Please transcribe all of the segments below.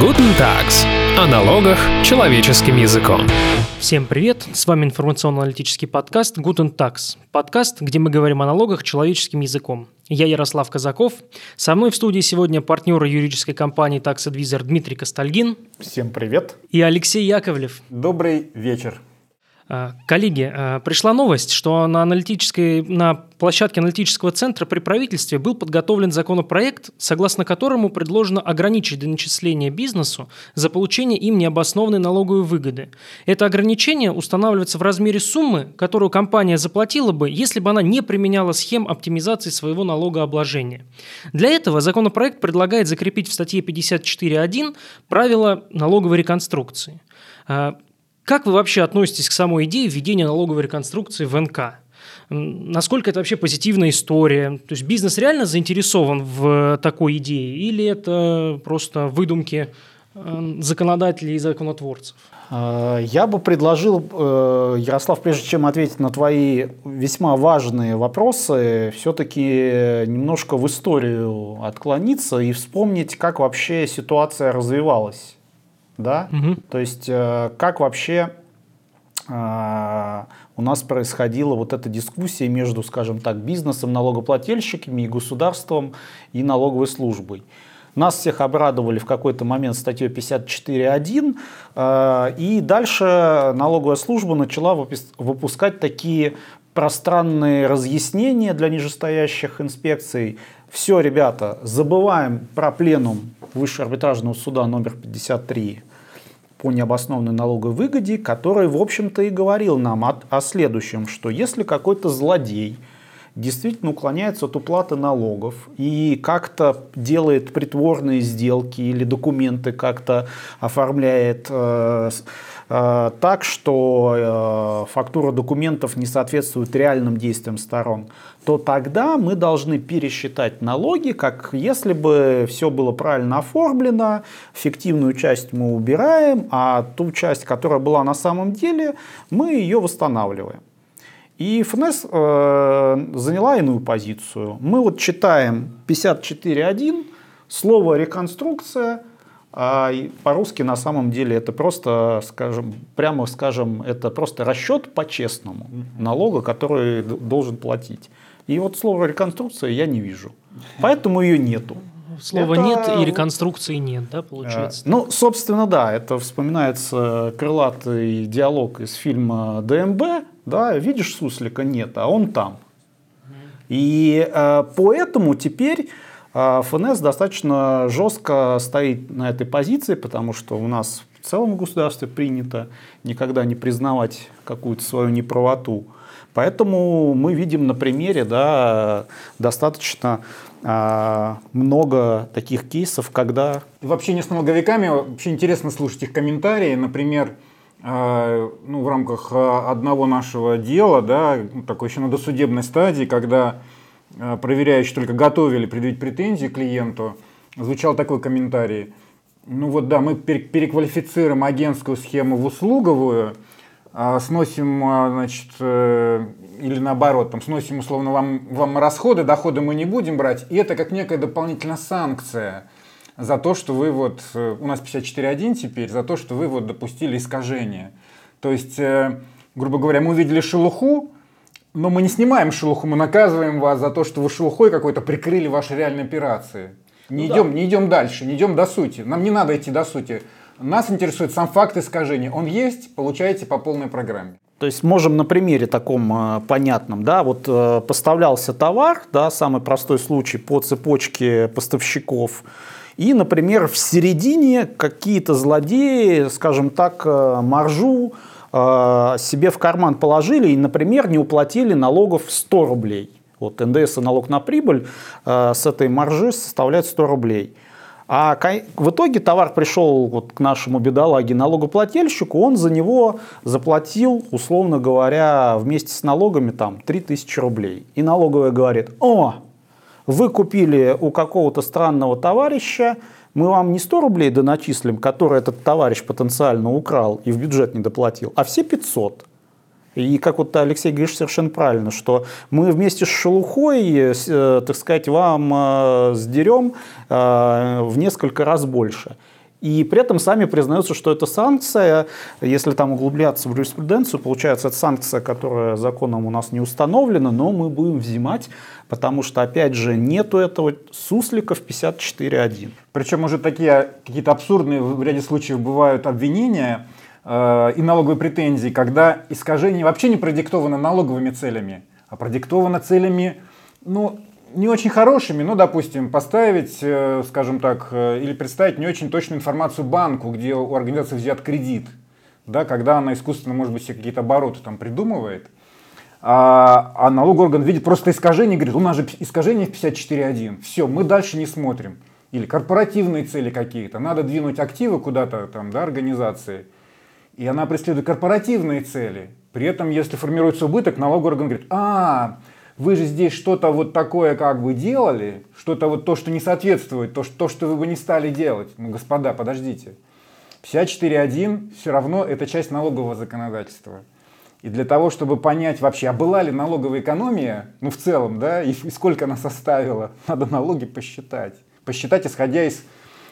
Guten Tags. О налогах человеческим языком. Всем привет! С вами информационно-аналитический подкаст Guten Tax. Подкаст, где мы говорим о налогах человеческим языком. Я Ярослав Казаков. Со мной в студии сегодня партнер юридической компании Tax Advisor Дмитрий Костальгин. Всем привет. И Алексей Яковлев. Добрый вечер. А, коллеги, а, пришла новость, что на, аналитической, на площадке аналитического центра при правительстве был подготовлен законопроект, согласно которому предложено ограничить доначисление бизнесу за получение им необоснованной налоговой выгоды. Это ограничение устанавливается в размере суммы, которую компания заплатила бы, если бы она не применяла схем оптимизации своего налогообложения. Для этого законопроект предлагает закрепить в статье 54.1 правила налоговой реконструкции. Как вы вообще относитесь к самой идее введения налоговой реконструкции в НК? Насколько это вообще позитивная история? То есть бизнес реально заинтересован в такой идее или это просто выдумки э, законодателей и законотворцев? А, я бы предложил, э, Ярослав, прежде чем ответить на твои весьма важные вопросы, все-таки немножко в историю отклониться и вспомнить, как вообще ситуация развивалась да, угу. то есть э, как вообще э, у нас происходила вот эта дискуссия между, скажем так, бизнесом, налогоплательщиками и государством и налоговой службой. Нас всех обрадовали в какой-то момент статьей 54.1, э, и дальше налоговая служба начала выпускать такие пространные разъяснения для нижестоящих инспекций. Все, ребята, забываем про пленум Высшего арбитражного суда номер 53 по необоснованной налоговой выгоде, который, в общем-то, и говорил нам о, о следующем, что если какой-то злодей действительно уклоняется от уплаты налогов и как-то делает притворные сделки или документы как-то оформляет э, так, что э, фактура документов не соответствует реальным действиям сторон, то тогда мы должны пересчитать налоги, как если бы все было правильно оформлено, фиктивную часть мы убираем, а ту часть, которая была на самом деле, мы ее восстанавливаем. И ФНС э, заняла иную позицию. Мы вот читаем 54.1, слово «реконструкция», а по-русски на самом деле это просто, скажем, прямо скажем, это просто расчет по-честному налога, который должен платить. И вот слово «реконструкция» я не вижу. Поэтому ее нету. Слова это... нет и реконструкции нет, да, получается? Ну, собственно, да, это вспоминается крылатый диалог из фильма ДМБ, да, видишь суслика, нет, а он там. И э, поэтому теперь ФНС достаточно жестко стоит на этой позиции, потому что у нас в целом в государстве принято никогда не признавать какую-то свою неправоту. Поэтому мы видим на примере да, достаточно э, много таких кейсов, когда... Вообще не с налоговиками, вообще интересно слушать их комментарии. Например, а, ну, в рамках а, одного нашего дела, да, ну, такой еще на досудебной стадии, когда а, проверяющие только готовили предъявить претензии клиенту, звучал такой комментарий. Ну вот да, мы переквалифицируем агентскую схему в услуговую, сносим, значит, э, или наоборот, там, сносим условно вам, вам расходы, доходы мы не будем брать, и это как некая дополнительная санкция – за то, что вы вот, э, у нас 54.1 теперь, за то, что вы вот допустили искажение. То есть, э, грубо говоря, мы увидели шелуху, но мы не снимаем шелуху, мы наказываем вас за то, что вы шелухой какой-то прикрыли ваши реальные операции. Не, ну, идем, да. не идем дальше, не идем до сути. Нам не надо идти до сути. Нас интересует сам факт искажения. Он есть, получаете по полной программе. То есть можем на примере таком э, понятном, да, вот э, поставлялся товар, да, самый простой случай по цепочке поставщиков, и, например, в середине какие-то злодеи, скажем так, э, маржу себе в карман положили и, например, не уплатили налогов 100 рублей. Вот НДС и налог на прибыль э, с этой маржи составляет 100 рублей. А в итоге товар пришел вот к нашему бедолаге налогоплательщику, он за него заплатил, условно говоря, вместе с налогами там 3000 рублей. И налоговая говорит, о, вы купили у какого-то странного товарища, мы вам не 100 рублей доначислим, которые этот товарищ потенциально украл и в бюджет не доплатил, а все 500. И как вот Алексей говоришь совершенно правильно, что мы вместе с шелухой, э, так сказать, вам э, сдерем э, в несколько раз больше. И при этом сами признаются, что это санкция. Если там углубляться в юриспруденцию, получается, это санкция, которая законом у нас не установлена, но мы будем взимать, потому что, опять же, нету этого суслика в 54.1. Причем уже такие какие-то абсурдные в ряде случаев бывают обвинения э, и налоговые претензии, когда искажение вообще не продиктовано налоговыми целями, а продиктовано целями ну, не очень хорошими, ну, допустим, поставить, э, скажем так, э, или представить не очень точную информацию банку, где у организации взят кредит, да, когда она искусственно, может быть, себе какие-то обороты там придумывает, а, а налоговый орган видит просто искажение говорит, у нас же искажение в 54.1, все, мы дальше не смотрим. Или корпоративные цели какие-то, надо двинуть активы куда-то там, да, организации, и она преследует корпоративные цели. При этом, если формируется убыток, налоговый орган говорит, а, вы же здесь что-то вот такое как бы делали, что-то вот то, что не соответствует, то, что, то, что вы бы не стали делать. Ну, господа, подождите. 54.1 все равно это часть налогового законодательства. И для того, чтобы понять вообще, а была ли налоговая экономия, ну в целом, да, и, и сколько она составила, надо налоги посчитать. Посчитать, исходя из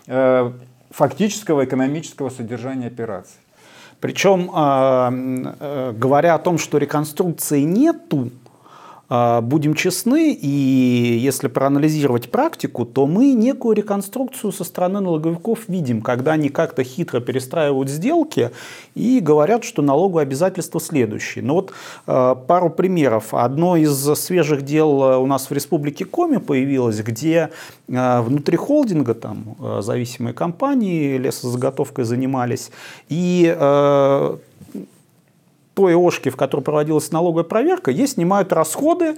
э, фактического экономического содержания операций. Причем, э, э, говоря о том, что реконструкции нету, а, будем честны, и если проанализировать практику, то мы некую реконструкцию со стороны налоговиков видим, когда они как-то хитро перестраивают сделки и говорят, что налоговые обязательства следующие. Но ну вот а, пару примеров. Одно из свежих дел у нас в Республике Коми появилось, где а, внутри холдинга там зависимые компании лесозаготовкой занимались, и той ОШКе, в которой проводилась налоговая проверка, ей снимают расходы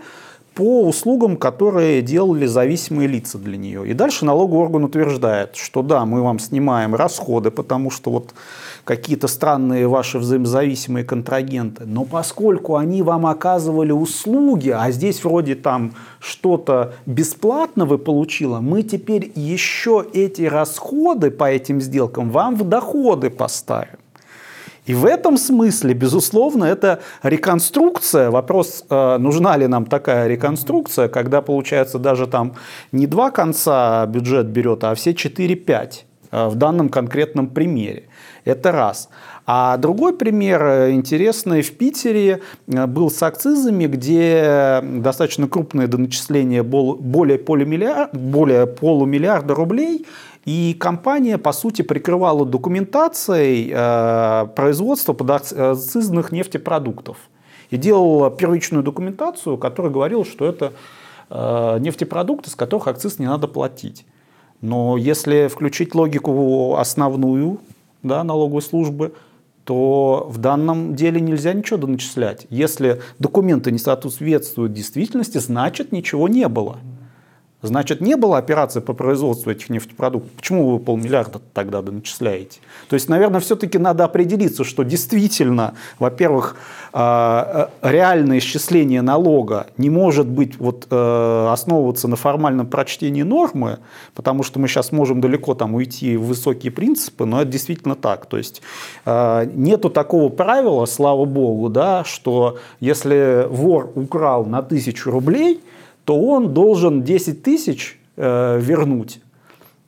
по услугам, которые делали зависимые лица для нее. И дальше налоговый орган утверждает, что да, мы вам снимаем расходы, потому что вот какие-то странные ваши взаимозависимые контрагенты, но поскольку они вам оказывали услуги, а здесь вроде там что-то бесплатно вы получила, мы теперь еще эти расходы по этим сделкам вам в доходы поставим. И в этом смысле, безусловно, это реконструкция. Вопрос, э, нужна ли нам такая реконструкция, когда, получается, даже там не два конца бюджет берет, а все 4-5 э, в данном конкретном примере. Это раз. А другой пример э, интересный в Питере был с акцизами, где достаточно крупное доначисление более полумиллиарда, более полумиллиарда рублей – и компания, по сути, прикрывала документацией э, производство подакцизных нефтепродуктов. И делала первичную документацию, которая говорила, что это э, нефтепродукты, с которых акциз не надо платить. Но если включить логику основную да, налоговой службы, то в данном деле нельзя ничего доначислять. Если документы не соответствуют действительности, значит ничего не было. Значит, не было операции по производству этих нефтепродуктов. Почему вы полмиллиарда тогда начисляете? То есть, наверное, все-таки надо определиться, что действительно, во-первых, а, э, реальное исчисление налога не может быть вот, э, основываться на формальном прочтении нормы, потому что мы сейчас можем далеко там уйти в высокие принципы, но это действительно так. То есть нету такого правила, слава богу, да, что если вор украл на тысячу рублей – то он должен 10 тысяч э, вернуть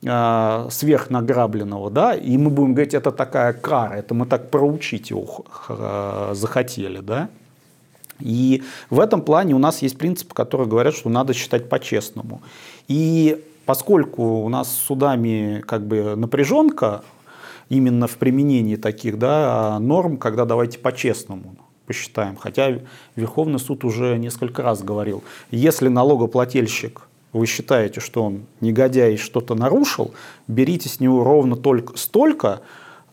э, сверх награбленного, да, и мы будем говорить, это такая кара, это мы так проучить его э, захотели, да. И в этом плане у нас есть принципы, которые говорят, что надо считать по-честному. И поскольку у нас с судами как бы напряженка именно в применении таких да, норм, когда давайте по-честному, посчитаем. Хотя Верховный суд уже несколько раз говорил, если налогоплательщик вы считаете, что он негодяй что-то нарушил, берите с него ровно только столько,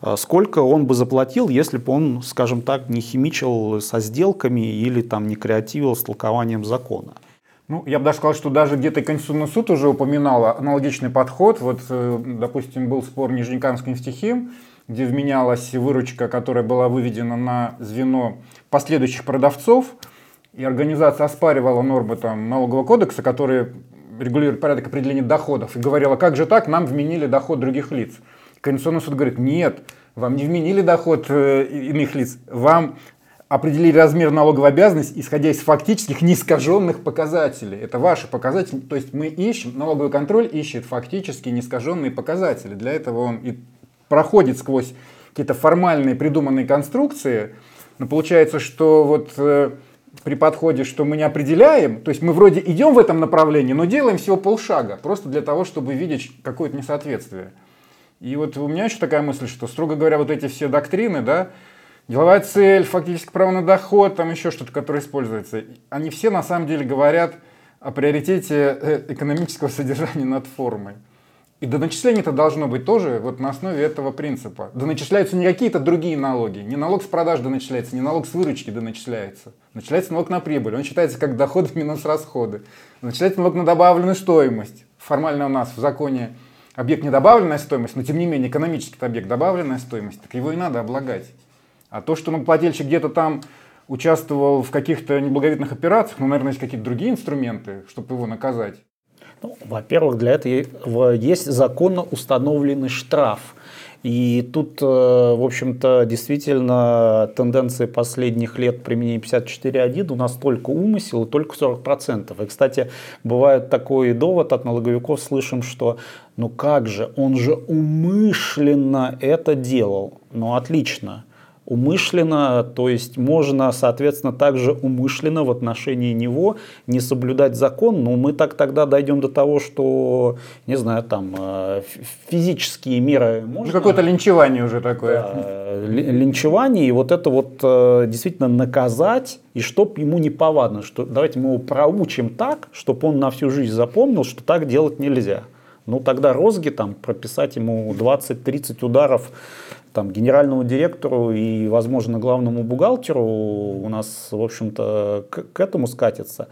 а, сколько он бы заплатил, если бы он, скажем так, не химичил со сделками или там не креативил с толкованием закона. Ну, я бы даже сказал, что даже где-то Конституционный суд уже упоминал аналогичный подход. Вот, э, допустим, был спор Нижнекамск нефтехим, где вменялась выручка, которая была выведена на звено последующих продавцов, и организация оспаривала нормы там, налогового кодекса, которые регулируют порядок определения доходов, и говорила, как же так, нам вменили доход других лиц. Конституционный суд говорит, нет, вам не вменили доход э, иных лиц, вам определили размер налоговой обязанности, исходя из фактических неискаженных показателей. Это ваши показатели. То есть мы ищем, налоговый контроль ищет фактически неискаженные показатели. Для этого он и проходит сквозь какие-то формальные придуманные конструкции, но получается, что вот э, при подходе, что мы не определяем, то есть мы вроде идем в этом направлении, но делаем всего полшага, просто для того, чтобы видеть какое-то несоответствие. И вот у меня еще такая мысль, что, строго говоря, вот эти все доктрины, да, деловая цель, фактически право на доход, там еще что-то, которое используется, они все на самом деле говорят о приоритете э, экономического содержания над формой. И доначисление это должно быть тоже вот на основе этого принципа. Доначисляются не какие-то другие налоги. Не налог с продаж доначисляется, не налог с выручки доначисляется. Начисляется налог на прибыль. Он считается как доходы минус расходы. Начисляется налог на добавленную стоимость. Формально у нас в законе объект не добавленная стоимость, но тем не менее экономический объект добавленная стоимость, так его и надо облагать. А то, что налогоплательщик где-то там участвовал в каких-то неблаговидных операциях, ну, наверное, есть какие-то другие инструменты, чтобы его наказать. Ну, во-первых, для этого есть законно установленный штраф. И тут, э, в общем-то, действительно тенденции последних лет применения 54.1 у нас только умысел и только 40%. И, кстати, бывает такой довод от налоговиков, слышим, что ну как же, он же умышленно это делал. Ну отлично, умышленно, то есть можно, соответственно, также умышленно в отношении него не соблюдать закон, но мы так тогда дойдем до того, что, не знаю, там э, физические меры можно... Ну, какое-то линчевание уже такое. Да, линчевание, и вот это вот э, действительно наказать, и чтоб ему не повадно, что давайте мы его проучим так, чтобы он на всю жизнь запомнил, что так делать нельзя. Ну тогда розги там прописать ему 20-30 ударов там, генеральному директору и, возможно, главному бухгалтеру у нас, в общем-то, к, к этому скатится.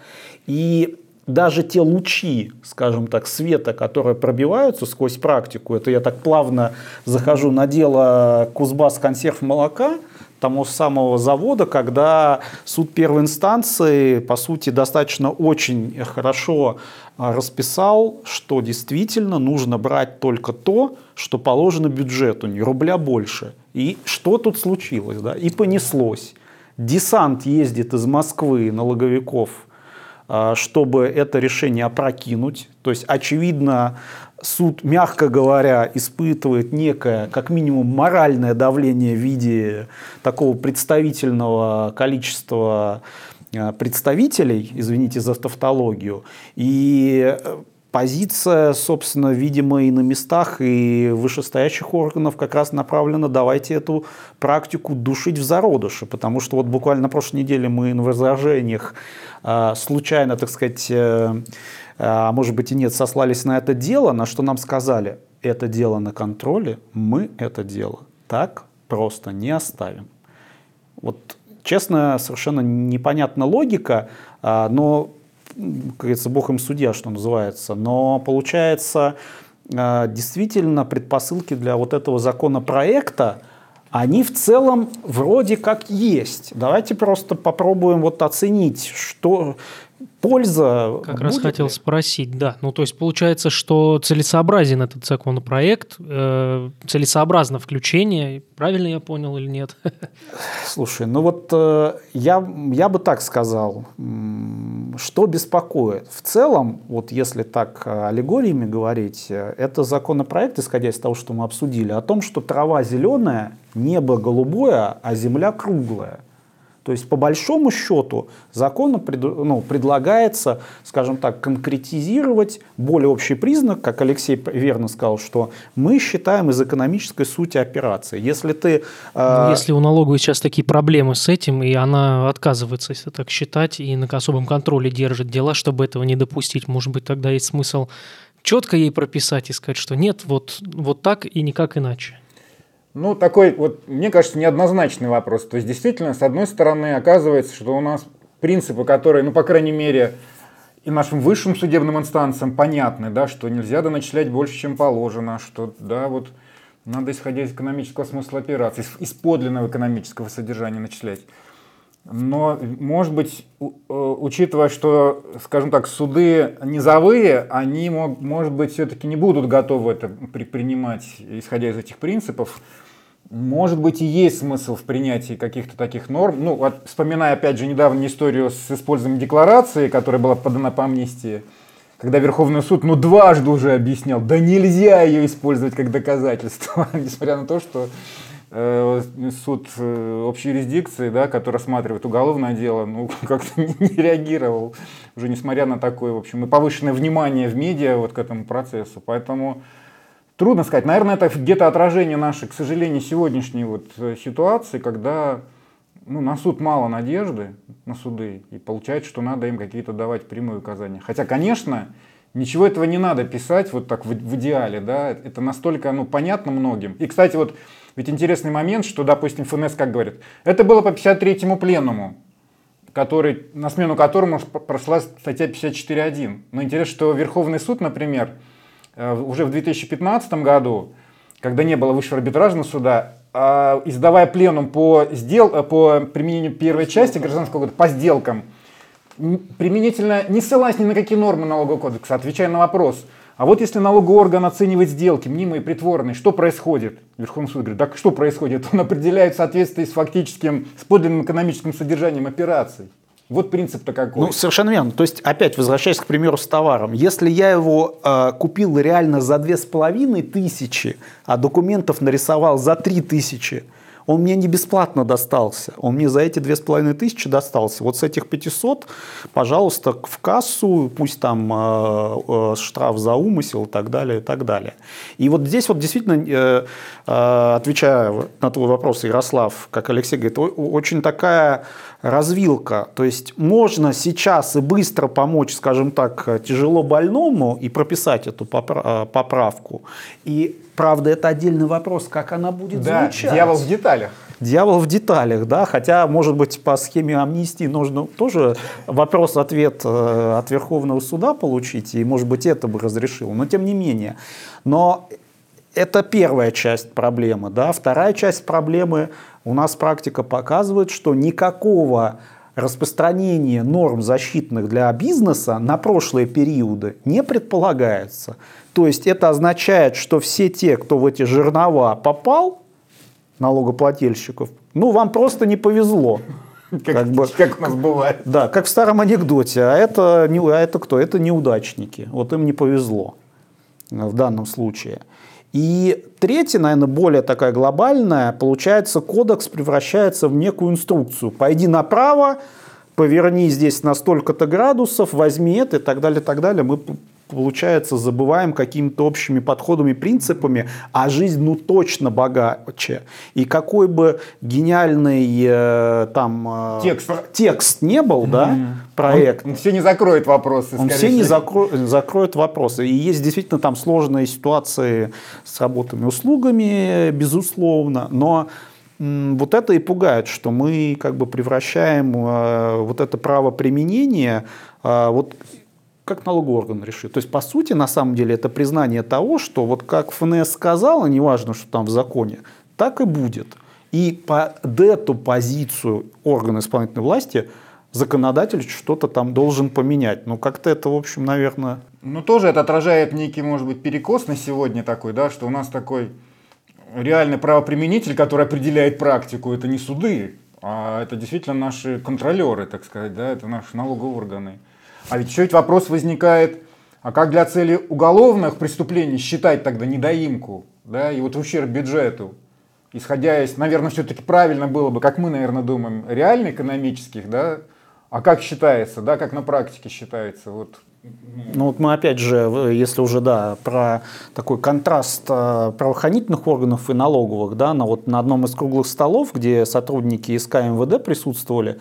И даже те лучи, скажем так, света, которые пробиваются сквозь практику, это я так плавно захожу на дело Кузбасс консерв молока, тому самого завода, когда суд первой инстанции, по сути, достаточно очень хорошо а, расписал, что действительно нужно брать только то, что положено бюджету, не рубля больше. И что тут случилось? Да? И понеслось. Десант ездит из Москвы налоговиков, чтобы это решение опрокинуть. То есть, очевидно, суд, мягко говоря, испытывает некое, как минимум, моральное давление в виде такого представительного количества а, представителей, извините за тавтологию, и э, позиция, собственно, видимо, и на местах, и вышестоящих органов как раз направлена, давайте эту практику душить в зародыше, потому что вот буквально на прошлой неделе мы на возражениях а, случайно, так сказать, э, а может быть и нет, сослались на это дело, на что нам сказали, это дело на контроле, мы это дело так просто не оставим. Вот честно, совершенно непонятна логика, а, но, как говорится, бог им судья, что называется. Но получается, а, действительно, предпосылки для вот этого законопроекта, они в целом вроде как есть. Давайте просто попробуем вот оценить, что, польза. Как раз хотел ли? спросить, да. Ну, то есть получается, что целесообразен этот законопроект, э, целесообразно включение, правильно я понял или нет? Слушай, ну вот э, я, я бы так сказал, что беспокоит. В целом, вот если так э, аллегориями говорить, э, это законопроект, исходя из того, что мы обсудили, о том, что трава зеленая, небо голубое, а земля круглая. То есть, по большому счету, закону пред, ну, предлагается, скажем так, конкретизировать более общий признак, как Алексей верно сказал, что мы считаем из экономической сути операции. Если ты... Э... Если у налоговой сейчас такие проблемы с этим, и она отказывается, если так считать, и на особом контроле держит дела, чтобы этого не допустить, может быть, тогда есть смысл четко ей прописать и сказать, что нет, вот, вот так и никак иначе. Ну, такой, вот, мне кажется, неоднозначный вопрос. То есть, действительно, с одной стороны, оказывается, что у нас принципы, которые, ну, по крайней мере, и нашим высшим судебным инстанциям понятны, да, что нельзя доначислять больше, чем положено, что, да, вот, надо, исходя из экономического смысла операции, из подлинного экономического содержания начислять. Но, может быть, э, учитывая, что, скажем так, суды низовые, они, может быть, все-таки не будут готовы это предпринимать, исходя из этих принципов, может быть, и есть смысл в принятии каких-то таких норм. Ну, вот, вспоминая, опять же, недавно историю с использованием декларации, которая была подана по амнистии, когда Верховный суд, ну, дважды уже объяснял, да нельзя ее использовать как доказательство, несмотря на то, что э, суд э, общей юрисдикции, да, который рассматривает уголовное дело, ну, как-то не, не реагировал, уже несмотря на такое, в общем, и повышенное внимание в медиа вот к этому процессу. Поэтому трудно сказать. Наверное, это где-то отражение нашей, к сожалению, сегодняшней вот э, ситуации, когда ну, на суд мало надежды, на суды, и получается, что надо им какие-то давать прямые указания. Хотя, конечно, ничего этого не надо писать вот так в, в идеале, да, это настолько, ну, понятно многим. И, кстати, вот ведь интересный момент, что, допустим, ФНС как говорит, это было по 53-му пленуму, который, на смену которому прошла статья 54.1. Но интересно, что Верховный суд, например, уже в 2015 году, когда не было высшего арбитражного суда, а, издавая пленум по, сдел... по применению первой части гражданского кодекса, по сделкам, применительно не ссылаясь ни на какие нормы налогового кодекса, отвечая на вопрос, а вот если налоговый орган оценивает сделки, мнимые притворные, что происходит? Верховный суд говорит, так что происходит? Он определяет в соответствии с фактическим, с подлинным экономическим содержанием операций. Вот принцип-то какой. Ну, совершенно верно. То есть, опять возвращаясь к примеру с товаром. Если я его э, купил реально за две с половиной тысячи, а документов нарисовал за три тысячи, он мне не бесплатно достался, он мне за эти две с половиной тысячи достался. Вот с этих 500, пожалуйста, в кассу, пусть там э, э, штраф за умысел и так далее, и так далее. И вот здесь вот действительно, э, э, отвечая на твой вопрос, Ярослав, как Алексей говорит, очень такая развилка. То есть можно сейчас и быстро помочь, скажем так, тяжело больному и прописать эту э, поправку. И Правда, это отдельный вопрос, как она будет да, звучать. дьявол в деталях. Дьявол в деталях, да, хотя, может быть, по схеме амнистии нужно тоже вопрос-ответ э, от Верховного суда получить, и, может быть, это бы разрешило, но тем не менее. Но это первая часть проблемы, да. Вторая часть проблемы, у нас практика показывает, что никакого распространения норм защитных для бизнеса на прошлые периоды не предполагается. То есть это означает, что все те, кто в эти жернова попал, налогоплательщиков, ну, вам просто не повезло. Как, как, бы, как у нас бывает. Да, как в старом анекдоте. А это, не, а это кто? Это неудачники. Вот им не повезло в данном случае. И третье, наверное, более такая глобальная, получается, кодекс превращается в некую инструкцию. Пойди направо, поверни здесь на столько-то градусов, возьми это и так далее, и так далее. Мы получается, забываем какими-то общими подходами, принципами, а жизнь ну точно богаче. И какой бы гениальный э, там э, текст. текст не был, mm-hmm. да, проект. Он, он все не закроет вопросы. Он все не закро, закроет вопросы. И есть действительно там сложные ситуации с работами услугами, безусловно, но вот это и пугает, что мы как бы превращаем э, вот это право применения э, вот как налоговый орган решит. То есть, по сути, на самом деле, это признание того, что вот как ФНС сказала, неважно, что там в законе, так и будет. И под эту позицию органа исполнительной власти законодатель что-то там должен поменять. Но как-то это, в общем, наверное... Ну, тоже это отражает некий, может быть, перекос на сегодня такой, да, что у нас такой реальный правоприменитель, который определяет практику, это не суды, а это действительно наши контролеры, так сказать, да, это наши налоговые органы. А ведь еще ведь вопрос возникает, а как для цели уголовных преступлений считать тогда недоимку, да, и вот в ущерб бюджету? Исходя из, наверное, все-таки правильно было бы, как мы, наверное, думаем, реально экономических, да, а как считается, да, как на практике считается, вот ну вот мы опять же, если уже, да, про такой контраст э, правоохранительных органов и налоговых, да, на, вот, на одном из круглых столов, где сотрудники СК МВД присутствовали,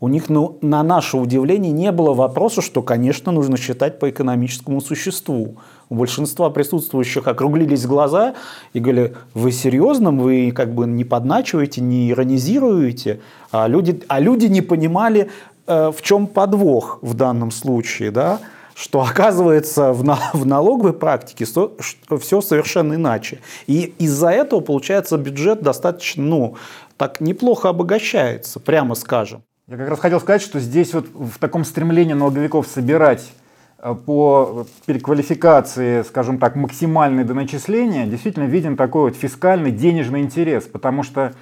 у них, ну, на наше удивление, не было вопроса, что, конечно, нужно считать по экономическому существу. У большинства присутствующих округлились глаза и говорили, вы серьезно, вы как бы не подначиваете, не иронизируете, а люди, а люди не понимали, э, в чем подвох в данном случае, да, что оказывается в, на, в налоговой практике все, совершенно иначе. И из-за этого, получается, бюджет достаточно, ну, так неплохо обогащается, прямо скажем. Я как раз хотел сказать, что здесь вот в таком стремлении налоговиков собирать э, по переквалификации, скажем так, максимальные доначисления, действительно виден такой вот фискальный денежный интерес, потому что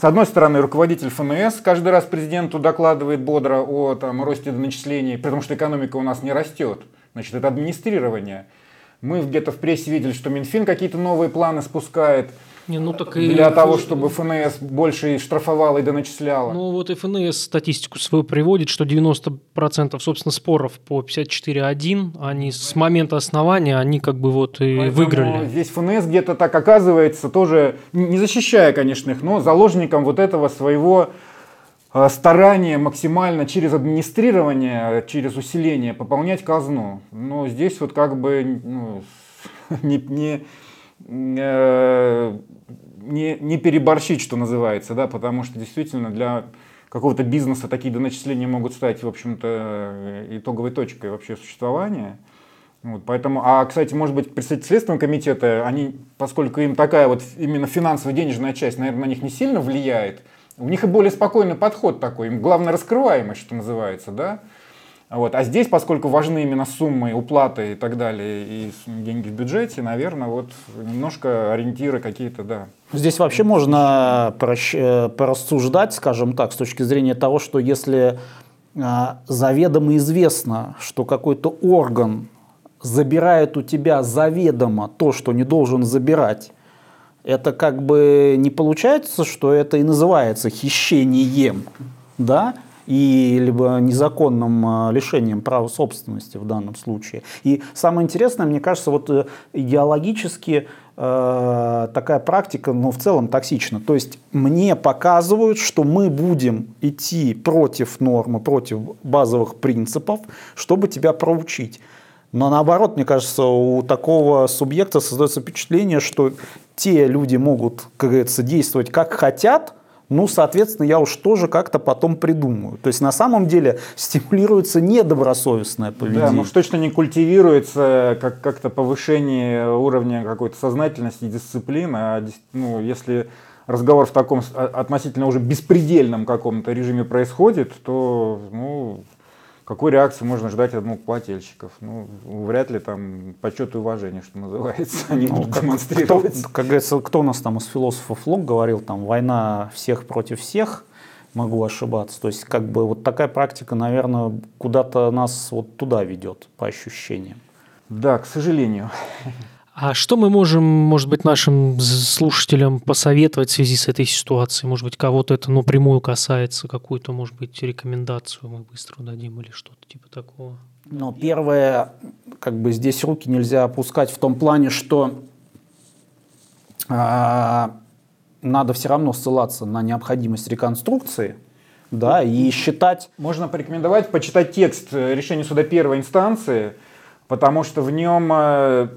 с одной стороны, руководитель ФНС каждый раз президенту докладывает бодро о там, росте начислений, потому что экономика у нас не растет. Значит, это администрирование. Мы где-то в прессе видели, что Минфин какие-то новые планы спускает – не, ну, так и... Для того, чтобы ФНС больше штрафовала и доначисляла. Ну вот и ФНС статистику свою приводит, что 90% собственно споров по 54.1, они с момента основания, они как бы вот и Поэтому выиграли. Здесь ФНС где-то так оказывается тоже, не защищая, конечно, их, но заложником вот этого своего э, старания максимально через администрирование, через усиление пополнять казну. Но здесь вот как бы ну, не, не, э, не, не переборщить, что называется, да, потому что действительно для какого-то бизнеса такие доначисления могут стать, в общем-то, итоговой точкой вообще существования. Вот, поэтому, а, кстати, может быть, представители Следственного комитета, они, поскольку им такая вот именно финансовая денежная часть, наверное, на них не сильно влияет, у них и более спокойный подход такой, им главное раскрываемость, что называется, да, вот. А здесь, поскольку важны именно суммы, уплаты и так далее, и деньги в бюджете, наверное, вот немножко ориентиры какие-то, да. Здесь вообще можно э, порассуждать, скажем так, с точки зрения того, что если а, заведомо известно, что какой-то орган забирает у тебя заведомо то, что не должен забирать, это как бы не получается, что это и называется хищением, да? И либо незаконным а, лишением права собственности в данном случае. И самое интересное, мне кажется, вот э, идеологически э, такая практика, ну, в целом токсична. То есть мне показывают, что мы будем идти против нормы, против базовых принципов, чтобы тебя проучить. Но наоборот, мне кажется, у такого субъекта создается впечатление, что те люди могут, как говорится, действовать как хотят, ну, соответственно, я уж тоже как-то потом придумаю. То есть на самом деле стимулируется недобросовестное поведение. Да, но уж точно не культивируется как- как-то повышение уровня какой-то сознательности и дисциплины. А ну, если разговор в таком относительно уже беспредельном каком-то режиме происходит, то ну, какой реакции можно ждать от плательщиков? Ну, вряд ли там почет и уважение, что называется, они ну, будут как, демонстрировать. Кто, как говорится, кто у нас там из философов Лок говорил, там, война всех против всех, могу ошибаться. То есть, как бы вот такая практика, наверное, куда-то нас вот туда ведет, по ощущениям. Да, к сожалению. А что мы можем, может быть, нашим слушателям посоветовать в связи с этой ситуацией? Может быть, кого-то это напрямую касается, какую-то, может быть, рекомендацию мы быстро дадим или что-то типа такого? Но первое, как бы здесь руки нельзя опускать в том плане, что а, надо все равно ссылаться на необходимость реконструкции, да, и считать... Можно порекомендовать почитать текст решения суда первой инстанции, потому что в нем э,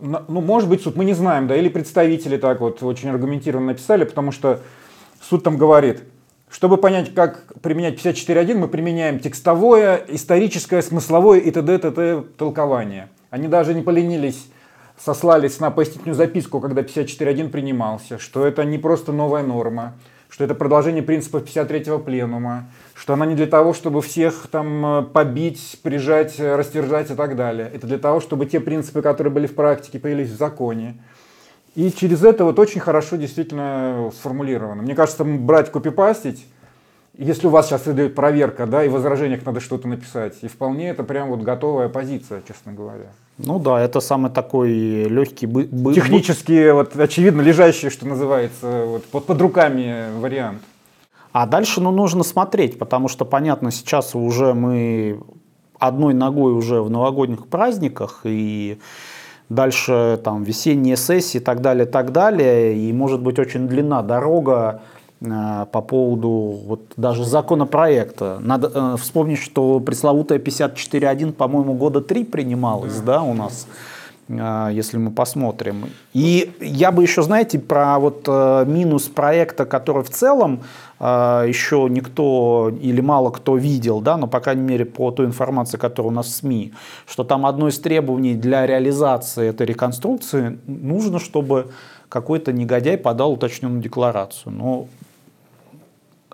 ну, может быть, суд, мы не знаем, да, или представители так вот очень аргументированно написали, потому что суд там говорит, чтобы понять, как применять 54.1, мы применяем текстовое, историческое, смысловое и т.д. т.т. толкование. Они даже не поленились, сослались на пояснительную записку, когда 54.1 принимался, что это не просто новая норма, что это продолжение принципов 53-го пленума, что она не для того, чтобы всех там э, побить, прижать, э, растержать и так далее. Это для того, чтобы те принципы, которые были в практике, появились в законе. И через это вот очень хорошо действительно сформулировано. Мне кажется, брать, копипастить, если у вас сейчас идет проверка, да, и в возражениях надо что-то написать, и вполне это прям вот готовая позиция, честно говоря. Ну да, это самый такой легкий... Бы, бы, Технически, вот очевидно, лежащий, что называется, вот, под, под руками вариант. А дальше ну, нужно смотреть, потому что, понятно, сейчас уже мы одной ногой уже в новогодних праздниках, и дальше там весенние сессии и так далее, так далее, и может быть очень длинна дорога по поводу вот даже законопроекта. Надо э, вспомнить, что пресловутая 54.1, по-моему, года три принималась, да, у нас э, если мы посмотрим. И я бы еще, знаете, про вот э, минус проекта, который в целом еще никто или мало кто видел, да, но по крайней мере по той информации, которая у нас в СМИ, что там одно из требований для реализации этой реконструкции нужно, чтобы какой-то негодяй подал уточненную декларацию. Но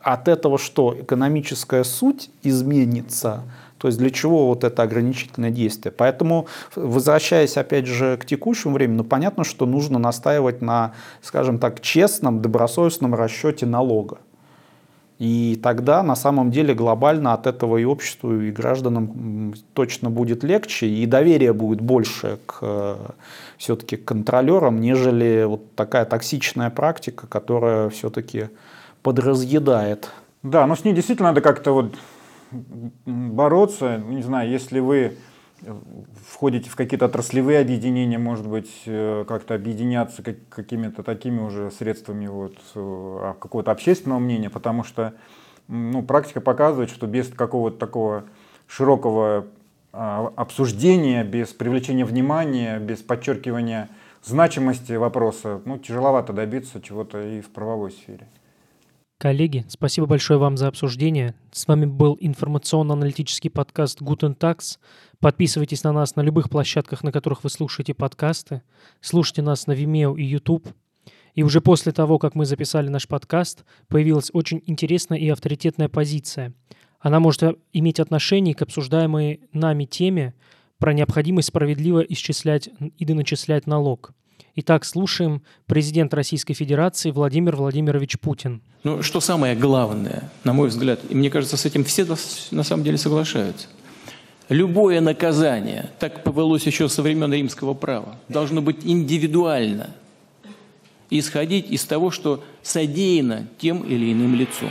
от этого что? Экономическая суть изменится, то есть для чего вот это ограничительное действие? Поэтому, возвращаясь опять же к текущему времени, ну понятно, что нужно настаивать на, скажем так, честном, добросовестном расчете налога. И тогда на самом деле глобально от этого и обществу, и гражданам точно будет легче, и доверие будет больше к э, все-таки контролерам, нежели вот такая токсичная практика, которая все-таки подразъедает. Да, но с ней действительно надо как-то вот бороться. Не знаю, если вы входите в какие-то отраслевые объединения, может быть, э, как-то объединяться какими-то такими уже средствами вот, э, какого-то общественного мнения, потому что ну, практика показывает, что без какого-то такого широкого а, обсуждения, без привлечения внимания, без подчеркивания значимости вопроса, ну, тяжеловато добиться чего-то и в правовой сфере. Коллеги, спасибо большое вам за обсуждение. С вами был информационно-аналитический подкаст Guten Tax. Подписывайтесь на нас на любых площадках, на которых вы слушаете подкасты. Слушайте нас на Vimeo и YouTube. И уже после того, как мы записали наш подкаст, появилась очень интересная и авторитетная позиция. Она может иметь отношение к обсуждаемой нами теме про необходимость справедливо исчислять и доначислять налог – Итак, слушаем президент Российской Федерации Владимир Владимирович Путин. Ну, что самое главное, на мой взгляд, и мне кажется, с этим все на самом деле соглашаются. Любое наказание, так повелось еще со времен римского права, должно быть индивидуально, исходить из того, что содеяно тем или иным лицом.